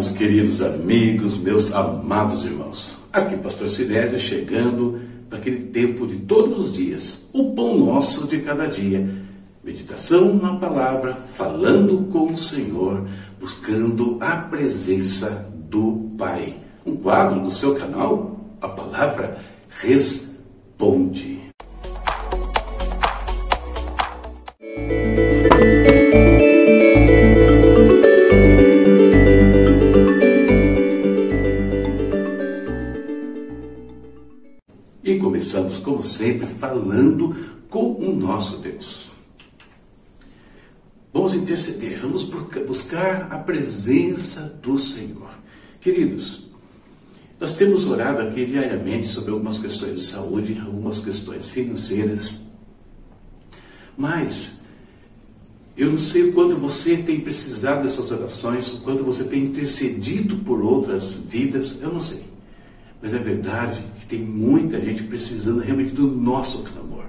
Meus queridos amigos, meus amados irmãos. Aqui, Pastor Sinésio, chegando para aquele tempo de todos os dias, o pão nosso de cada dia. Meditação na palavra, falando com o Senhor, buscando a presença do Pai. Um quadro do seu canal, a palavra responde. Sempre, falando com o nosso Deus. Vamos interceder, vamos buscar a presença do Senhor. Queridos, nós temos orado aqui diariamente sobre algumas questões de saúde, algumas questões financeiras, mas eu não sei o quanto você tem precisado dessas orações, o quanto você tem intercedido por outras vidas, eu não sei. Mas é verdade que tem muita gente precisando realmente do nosso clamor,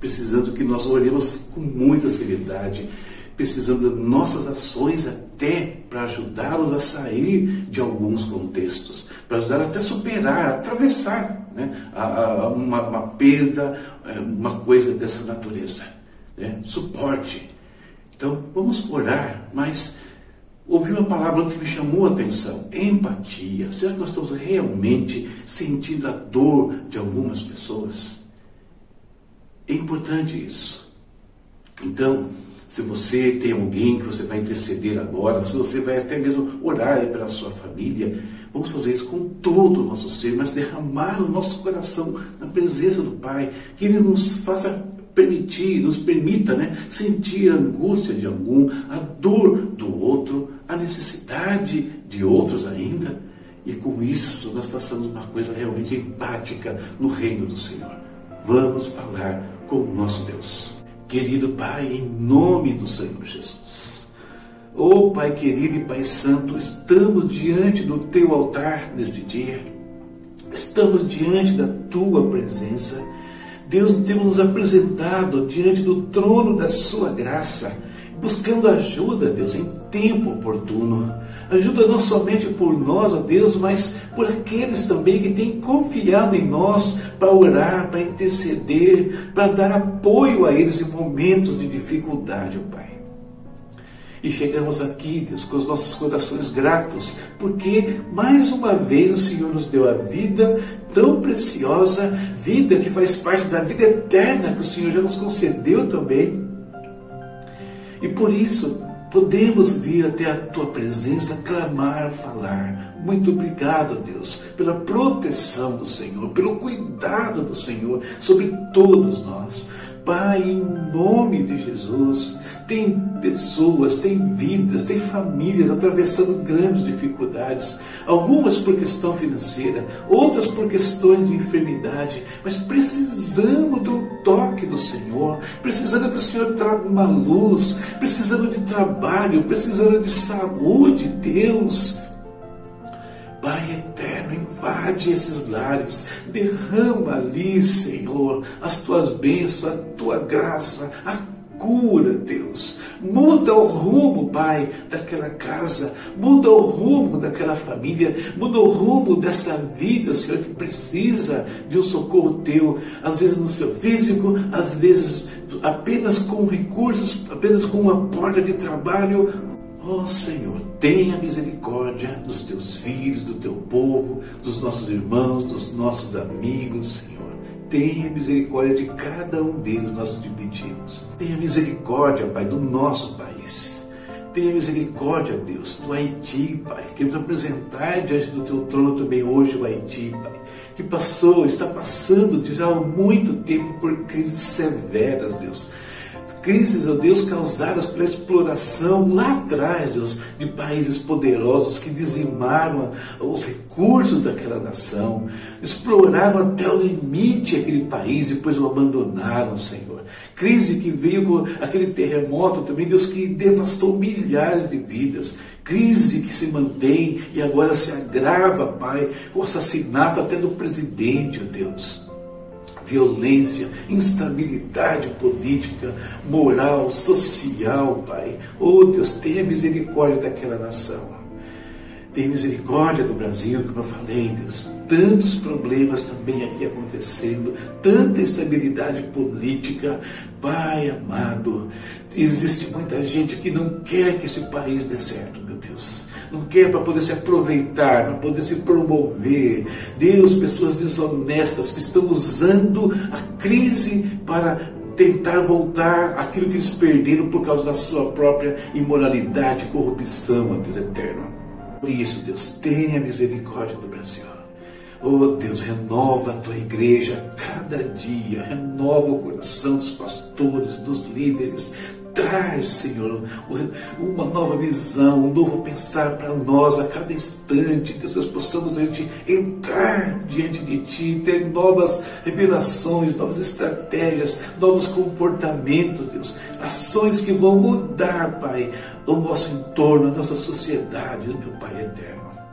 precisando que nós oremos com muita seriedade, precisando das nossas ações até para ajudá-los a sair de alguns contextos, para ajudar até superar, atravessar né, a, a, uma, uma, perda, é, uma coisa dessa natureza. Né? Suporte. Então, vamos orar, mas ouviu a palavra que me chamou a atenção: empatia. Será que nós estamos realmente sentindo a dor de algumas pessoas? É importante isso. Então, se você tem alguém que você vai interceder agora, se você vai até mesmo orar pela sua família, vamos fazer isso com todo o nosso ser, mas derramar o nosso coração na presença do Pai, que Ele nos faça permitir, nos permita né, sentir a angústia de algum, a dor do outro, a necessidade de outros ainda. E com isso nós passamos uma coisa realmente empática no reino do Senhor. Vamos falar com o nosso Deus. Querido Pai, em nome do Senhor Jesus. Oh Pai querido e Pai Santo, estamos diante do Teu altar neste dia. Estamos diante da Tua presença Deus temos nos apresentado diante do trono da Sua graça, buscando ajuda, Deus, em tempo oportuno. Ajuda não somente por nós, ó Deus, mas por aqueles também que têm confiado em nós para orar, para interceder, para dar apoio a eles em momentos de dificuldade, ó Pai. E chegamos aqui, Deus, com os nossos corações gratos, porque mais uma vez o Senhor nos deu a vida tão preciosa, vida que faz parte da vida eterna que o Senhor já nos concedeu também. E por isso, podemos vir até a tua presença, clamar, falar. Muito obrigado, Deus, pela proteção do Senhor, pelo cuidado do Senhor sobre todos nós. Pai, em nome de Jesus, tem pessoas, tem vidas, tem famílias atravessando grandes dificuldades, algumas por questão financeira, outras por questões de enfermidade, mas precisando do toque do Senhor, precisando que o Senhor traga uma luz, precisando de trabalho, precisando de saúde, Deus. Pai eterno, invade esses lares, derrama ali, Senhor, as tuas bênçãos, a tua graça, a cura, Deus. Muda o rumo, Pai, daquela casa, muda o rumo daquela família, muda o rumo dessa vida, Senhor, que precisa de um socorro teu, às vezes no seu físico, às vezes apenas com recursos, apenas com uma porta de trabalho, Ó oh, Senhor, tenha misericórdia dos teus filhos, do teu povo, dos nossos irmãos, dos nossos amigos, Senhor. Tenha misericórdia de cada um deles, nós te pedimos. Tenha misericórdia, Pai, do nosso país. Tenha misericórdia, Deus, do Haiti, Pai. Queremos apresentar diante do teu trono também hoje o Haiti, Pai. Que passou, está passando já há muito tempo por crises severas, Deus crises, ó Deus, causadas pela exploração lá atrás, Deus, de países poderosos que dizimaram os recursos daquela nação, exploraram até o limite aquele país, depois o abandonaram, Senhor. Crise que veio com aquele terremoto também, Deus, que devastou milhares de vidas. Crise que se mantém e agora se agrava, Pai, com o assassinato até do presidente, ó Deus violência, instabilidade política, moral, social, Pai. Oh Deus, tenha misericórdia daquela nação. Tem misericórdia do Brasil, como eu falei, Deus. Tantos problemas também aqui acontecendo, tanta instabilidade política. Pai amado, existe muita gente que não quer que esse país dê certo, meu Deus. Não quer para poder se aproveitar, para poder se promover. Deus, pessoas desonestas que estão usando a crise para tentar voltar aquilo que eles perderam por causa da sua própria imoralidade, corrupção, ó Deus eterno. Por isso, Deus, tenha misericórdia do Brasil. Oh Deus, renova a tua igreja cada dia, renova o coração dos pastores, dos líderes. Traz, Senhor, uma nova visão, um novo pensar para nós a cada instante. Deus, nós possamos gente entrar diante de Ti, ter novas revelações, novas estratégias, novos comportamentos, Deus. Ações que vão mudar, Pai, o nosso entorno, a nossa sociedade, meu Pai eterno.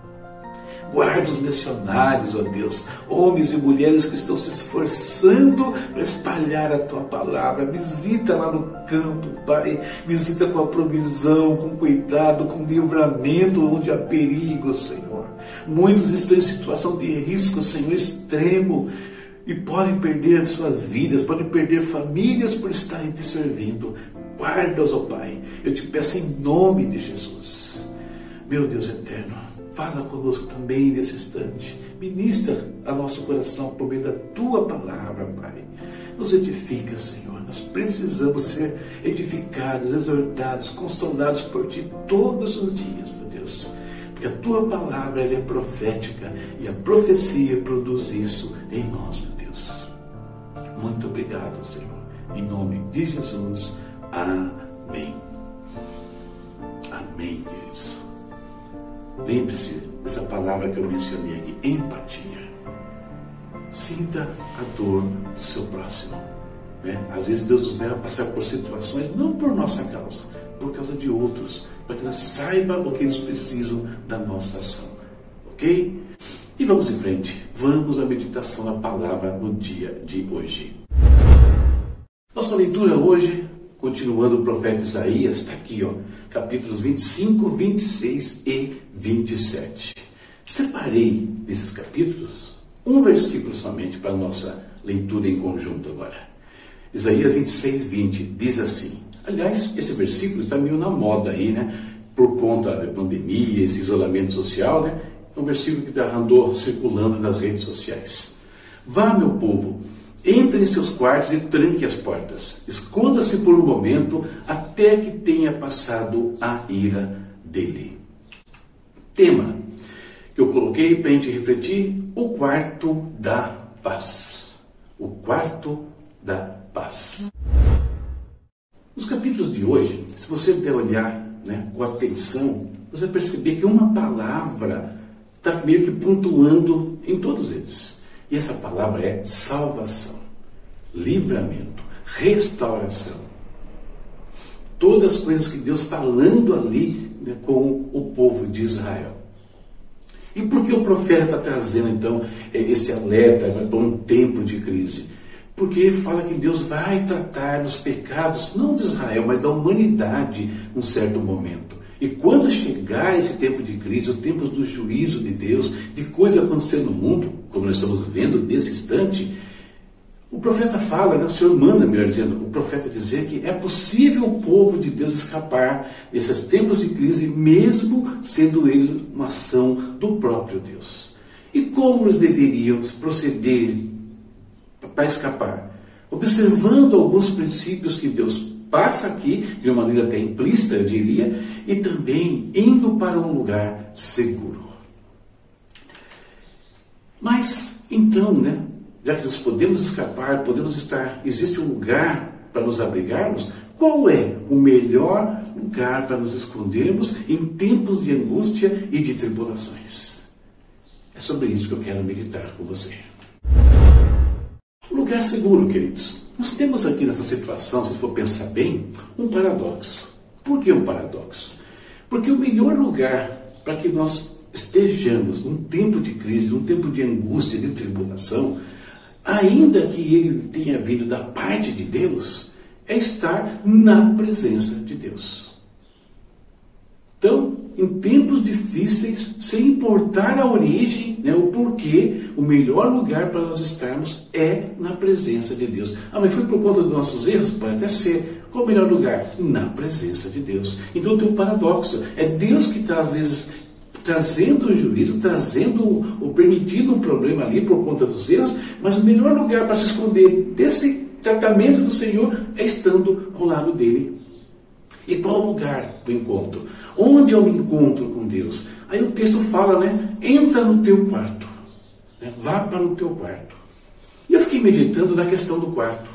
Guarda os missionários, ó Deus, homens e mulheres que estão se esforçando para espalhar a tua palavra. Visita lá no campo, Pai. Visita com a provisão, com cuidado, com livramento onde há perigo, Senhor. Muitos estão em situação de risco, Senhor, extremo e podem perder suas vidas, podem perder famílias por estarem te servindo. Guarda-os, ó Pai. Eu te peço em nome de Jesus. Meu Deus eterno, fala conosco também nesse instante. Ministra a nosso coração por meio da tua palavra, Pai. Nos edifica, Senhor. Nós precisamos ser edificados, exortados, consolados por ti todos os dias, meu Deus. Porque a tua palavra é profética e a profecia produz isso em nós, meu Deus. Muito obrigado, Senhor. Em nome de Jesus. Amém. Lembre-se dessa palavra que eu mencionei aqui, empatia. Sinta a dor do seu próximo. Né? Às vezes Deus nos leva a passar por situações, não por nossa causa, por causa de outros, para que nós saibam o que eles precisam da nossa ação. Ok? E vamos em frente. Vamos à meditação da palavra no dia de hoje. Nossa leitura hoje continuando o profeta Isaías, está aqui, ó, capítulos 25, 26 e 27. Separei desses capítulos um versículo somente para a nossa leitura em conjunto agora. Isaías 26, 20 diz assim. Aliás, esse versículo está meio na moda aí, né? Por conta da pandemia, esse isolamento social, né? É um versículo que andou circulando nas redes sociais. Vá, meu povo, entre em seus quartos e tranque as portas. Esconda-se por um momento até que tenha passado a ira dele. Tema que eu coloquei para a gente refletir: o quarto da paz. O quarto da paz. Nos capítulos de hoje, se você der olhar né, com atenção, você vai perceber que uma palavra está meio que pontuando em todos eles. E essa palavra é salvação, livramento, restauração. Todas as coisas que Deus falando ali né, com o povo de Israel. E por que o profeta está trazendo então esse alerta né, para um tempo de crise? Porque ele fala que Deus vai tratar dos pecados, não de Israel, mas da humanidade, num certo momento. E quando chegar esse tempo de crise, o tempo do juízo de Deus, de coisas acontecendo no mundo, como nós estamos vendo nesse instante, o profeta fala, né, o Senhor manda, melhor dizendo, o profeta dizer que é possível o povo de Deus escapar desses tempos de crise, mesmo sendo ele uma ação do próprio Deus. E como eles deveriam proceder para escapar? Observando alguns princípios que Deus passa aqui, de uma maneira até implícita, eu diria, e também indo para um lugar seguro. Mas, então, né, já que nós podemos escapar, podemos estar, existe um lugar para nos abrigarmos, qual é o melhor lugar para nos escondermos em tempos de angústia e de tribulações? É sobre isso que eu quero meditar com você. Lugar seguro, queridos. Nós temos aqui nessa situação, se for pensar bem, um paradoxo. Por que um paradoxo? Porque o melhor lugar para que nós estejamos num tempo de crise, num tempo de angústia, de tribulação, ainda que ele tenha vindo da parte de Deus, é estar na presença de Deus. Em tempos difíceis, sem importar a origem, né, o porquê, o melhor lugar para nós estarmos é na presença de Deus. Ah, mas foi por conta dos nossos erros? Pode até ser. Qual o melhor lugar? Na presença de Deus. Então tem um paradoxo. É Deus que está, às vezes, trazendo o juízo, trazendo ou permitindo um problema ali por conta dos erros, mas o melhor lugar para se esconder desse tratamento do Senhor é estando ao lado dele. E qual o lugar do encontro? Onde eu me encontro com Deus? Aí o texto fala, né? Entra no teu quarto. Né? Vá para o teu quarto. E eu fiquei meditando na questão do quarto.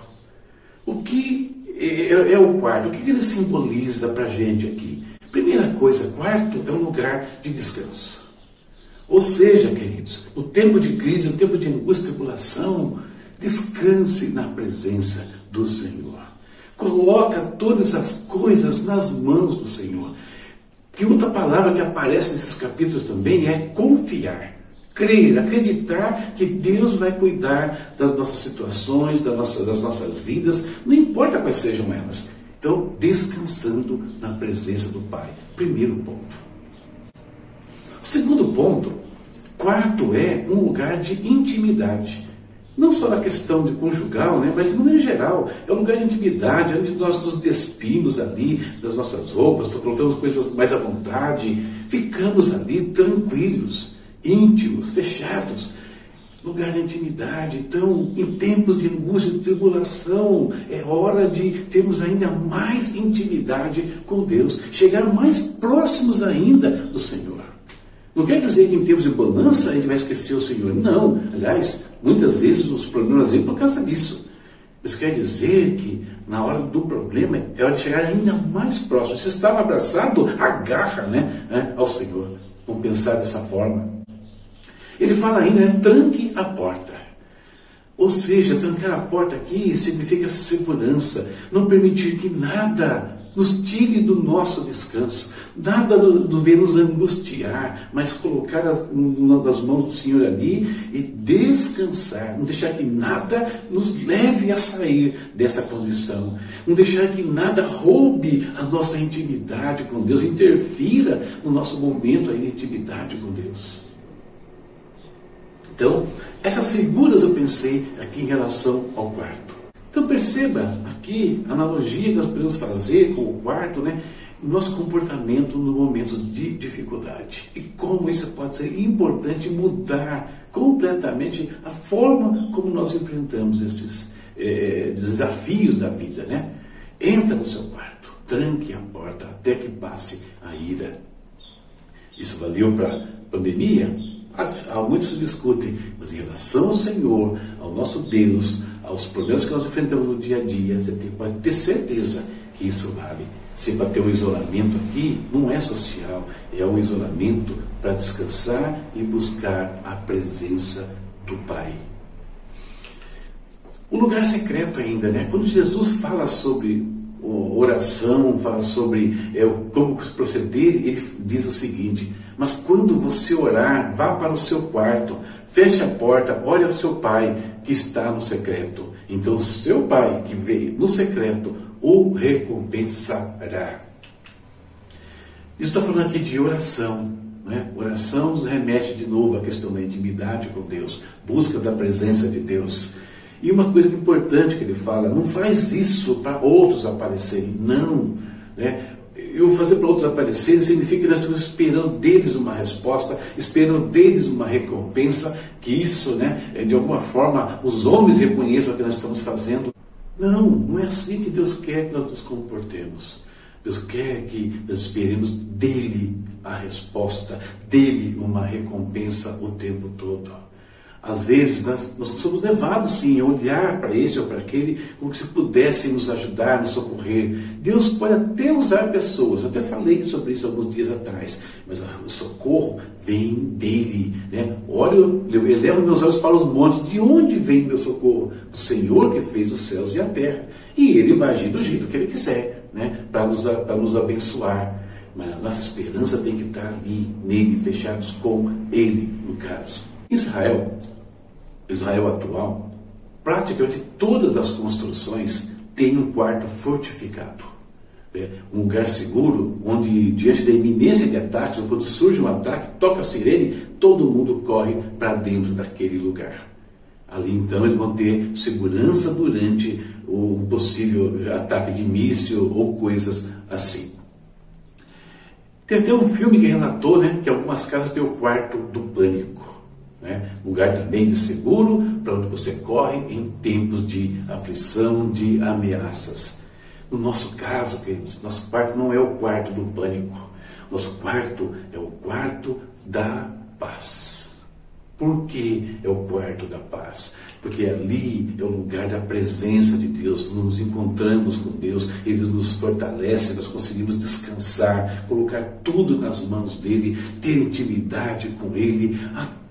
O que é, é o quarto? O que ele simboliza para a gente aqui? Primeira coisa, quarto é um lugar de descanso. Ou seja, queridos, no tempo de crise, no tempo de angústia e tribulação, descanse na presença do Senhor. Coloca todas as coisas nas mãos do Senhor. Que outra palavra que aparece nesses capítulos também é confiar. Crer, acreditar que Deus vai cuidar das nossas situações, das nossas, das nossas vidas, não importa quais sejam elas. Então, descansando na presença do Pai. Primeiro ponto. Segundo ponto, quarto é um lugar de intimidade. Não só na questão de conjugal, né, mas de maneira geral. É um lugar de intimidade, onde nós nos despimos ali das nossas roupas, colocamos coisas mais à vontade, ficamos ali tranquilos, íntimos, fechados. Lugar de intimidade. Então, em tempos de angústia e tribulação, é hora de termos ainda mais intimidade com Deus, chegar mais próximos ainda do Senhor. Não quer dizer que em tempos de bonança a gente vai esquecer o Senhor. Não. Aliás, muitas vezes os problemas vêm por causa disso. Isso quer dizer que na hora do problema é hora de chegar ainda mais próximo. Se estava abraçado, agarra né, né, ao Senhor. Vamos pensar dessa forma. Ele fala ainda, né, tranque a porta. Ou seja, trancar a porta aqui significa segurança, não permitir que nada nos tire do nosso descanso. Nada do, do nos angustiar, mas colocar as, das mãos do Senhor ali e descansar. Não deixar que nada nos leve a sair dessa condição. Não deixar que nada roube a nossa intimidade com Deus, interfira no nosso momento de intimidade com Deus. Então, essas figuras eu pensei aqui em relação ao quarto. Então perceba aqui a analogia que nós podemos fazer com o quarto, né? Nosso comportamento no momentos de dificuldade. E como isso pode ser importante mudar completamente a forma como nós enfrentamos esses é, desafios da vida, né? Entra no seu quarto, tranque a porta até que passe a ira. Isso valeu para a pandemia? Há muitos que discutem, mas em relação ao Senhor, ao nosso Deus, aos problemas que nós enfrentamos no dia a dia, você pode ter certeza que isso vale. Se para ter um isolamento aqui, não é social, é um isolamento para descansar e buscar a presença do Pai. O lugar secreto ainda, né? Quando Jesus fala sobre oração, fala sobre é, como proceder, ele diz o seguinte: Mas quando você orar, vá para o seu quarto, feche a porta, ore ao seu pai que está no secreto. Então, seu pai que veio no secreto o recompensará. Isso está falando aqui de oração. Né? Oração nos remete de novo à questão da intimidade com Deus, busca da presença de Deus. E uma coisa importante que ele fala, não faz isso para outros aparecerem, não. Né? Eu fazer para outros aparecerem significa que nós estamos esperando deles uma resposta, esperando deles uma recompensa, que isso, né, é, de alguma forma, os homens reconheçam o que nós estamos fazendo. Não, não é assim que Deus quer que nós nos comportemos. Deus quer que nós esperemos dele a resposta, dele uma recompensa o tempo todo. Às vezes nós, nós somos levados sim a olhar para esse ou para aquele como se pudessem nos ajudar, nos socorrer. Deus pode até usar pessoas, até falei sobre isso alguns dias atrás, mas o socorro vem dele. Né? Olho, elevo meus olhos para os montes, de onde vem meu socorro? Do Senhor que fez os céus e a terra. E ele vai agir do jeito que ele quiser, né? para nos, nos abençoar. Mas a nossa esperança tem que estar ali, nele, fechados com ele, no caso. Israel Israel atual, praticamente todas as construções têm um quarto fortificado. É um lugar seguro, onde diante da iminência de ataques, quando surge um ataque, toca a sirene, todo mundo corre para dentro daquele lugar. Ali então eles vão ter segurança durante o possível ataque de míssil ou coisas assim. Tem até um filme que relatou né, que algumas casas têm o quarto do pânico. Né? Lugar também de seguro para onde você corre em tempos de aflição, de ameaças. No nosso caso, queridos, nosso quarto não é o quarto do pânico. Nosso quarto é o quarto da paz. Por que é o quarto da paz? Porque ali é o lugar da presença de Deus, nos encontramos com Deus, Ele nos fortalece, nós conseguimos descansar, colocar tudo nas mãos dEle, ter intimidade com Ele,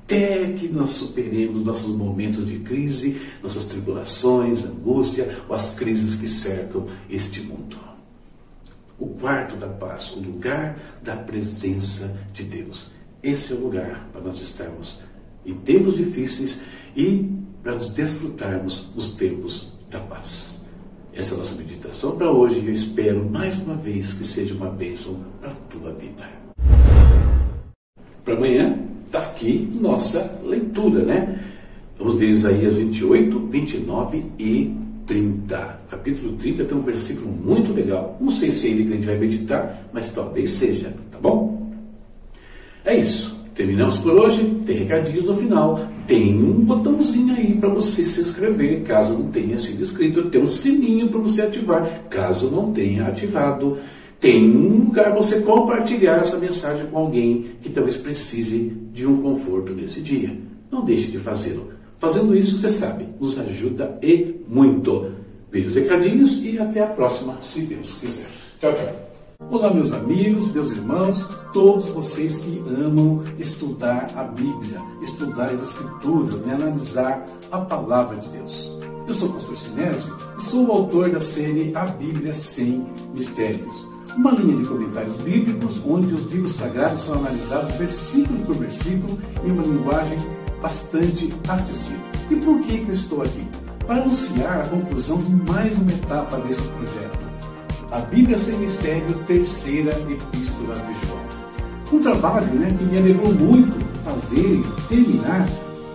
até que nós superemos nossos momentos de crise, nossas tribulações, angústia ou as crises que cercam este mundo. O quarto da paz, o lugar da presença de Deus. Esse é o lugar para nós estarmos em tempos difíceis e para nos desfrutarmos os tempos da paz. Essa é a nossa meditação para hoje e eu espero mais uma vez que seja uma bênção para a tua vida. Para amanhã, está aqui nossa leitura, né? Vamos ler Isaías 28, 29 e 30. Capítulo 30 tem um versículo muito legal. Não sei se é ele que a gente vai meditar, mas talvez seja, tá bom? É isso. Terminamos por hoje. Tem recadinhos no final. Tem um botãozinho aí para você se inscrever, caso não tenha sido inscrito. Tem um sininho para você ativar, caso não tenha ativado tem um lugar você compartilhar essa mensagem com alguém que talvez precise de um conforto nesse dia. Não deixe de fazê-lo. Fazendo isso, você sabe, nos ajuda e muito. Veja os recadinhos e até a próxima, se Deus quiser. Tchau, tchau. Olá, meus amigos, meus irmãos, todos vocês que amam estudar a Bíblia, estudar as Escrituras, né, analisar a palavra de Deus. Eu sou o pastor Sinésio e sou o autor da série A Bíblia Sem Mistérios uma linha de comentários bíblicos onde os livros sagrados são analisados versículo por versículo em uma linguagem bastante acessível. E por que, que eu estou aqui? Para anunciar a conclusão de mais uma etapa desse projeto. A Bíblia Sem Mistério, terceira epístola de João. Um trabalho né, que me alegrou muito fazer e terminar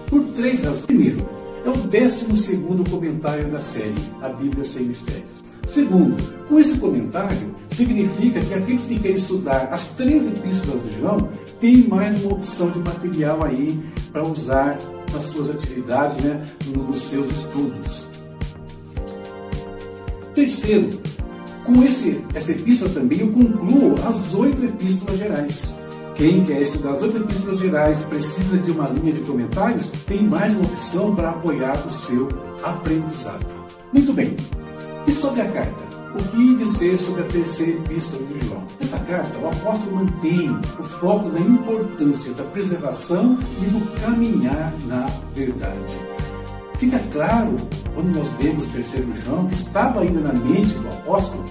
por três razões. Primeiro, é o décimo segundo comentário da série A Bíblia Sem Mistérios. Segundo, com esse comentário, significa que aqueles que querem estudar as três epístolas de João têm mais uma opção de material aí para usar nas suas atividades, né, nos seus estudos. Terceiro, com esse, essa epístola também eu concluo as oito epístolas gerais. Quem quer estudar as oito epístolas gerais precisa de uma linha de comentários, tem mais uma opção para apoiar o seu aprendizado. Muito bem, e sobre a carta? O que dizer sobre a terceira epístola de João? Nessa carta, o apóstolo mantém o foco na importância da preservação e do caminhar na verdade. Fica claro, quando nós lemos terceiro João, que estava ainda na mente do apóstolo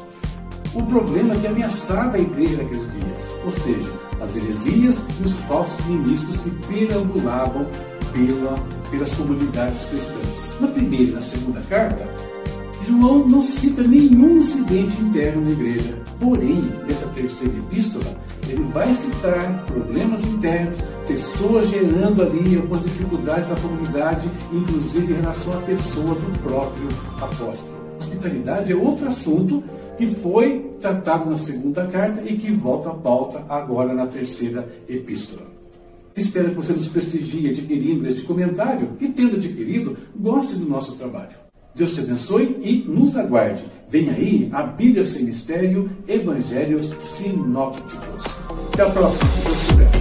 o problema que ameaçava a igreja naqueles dias, ou seja, as heresias e os falsos ministros que perambulavam pela, pelas comunidades cristãs. Na primeira e na segunda carta, João não cita nenhum incidente interno na igreja. Porém, nessa terceira epístola, ele vai citar problemas internos, pessoas gerando ali algumas dificuldades na comunidade, inclusive em relação à pessoa do próprio apóstolo. Hospitalidade é outro assunto que foi tratado na segunda carta e que volta à pauta agora na terceira epístola. Espero que você nos prestigie adquirindo este comentário e, tendo adquirido, goste do nosso trabalho. Deus te abençoe e nos aguarde. Vem aí a Bíblia sem mistério, Evangelhos sinópticos. Até a próxima, se Deus quiser.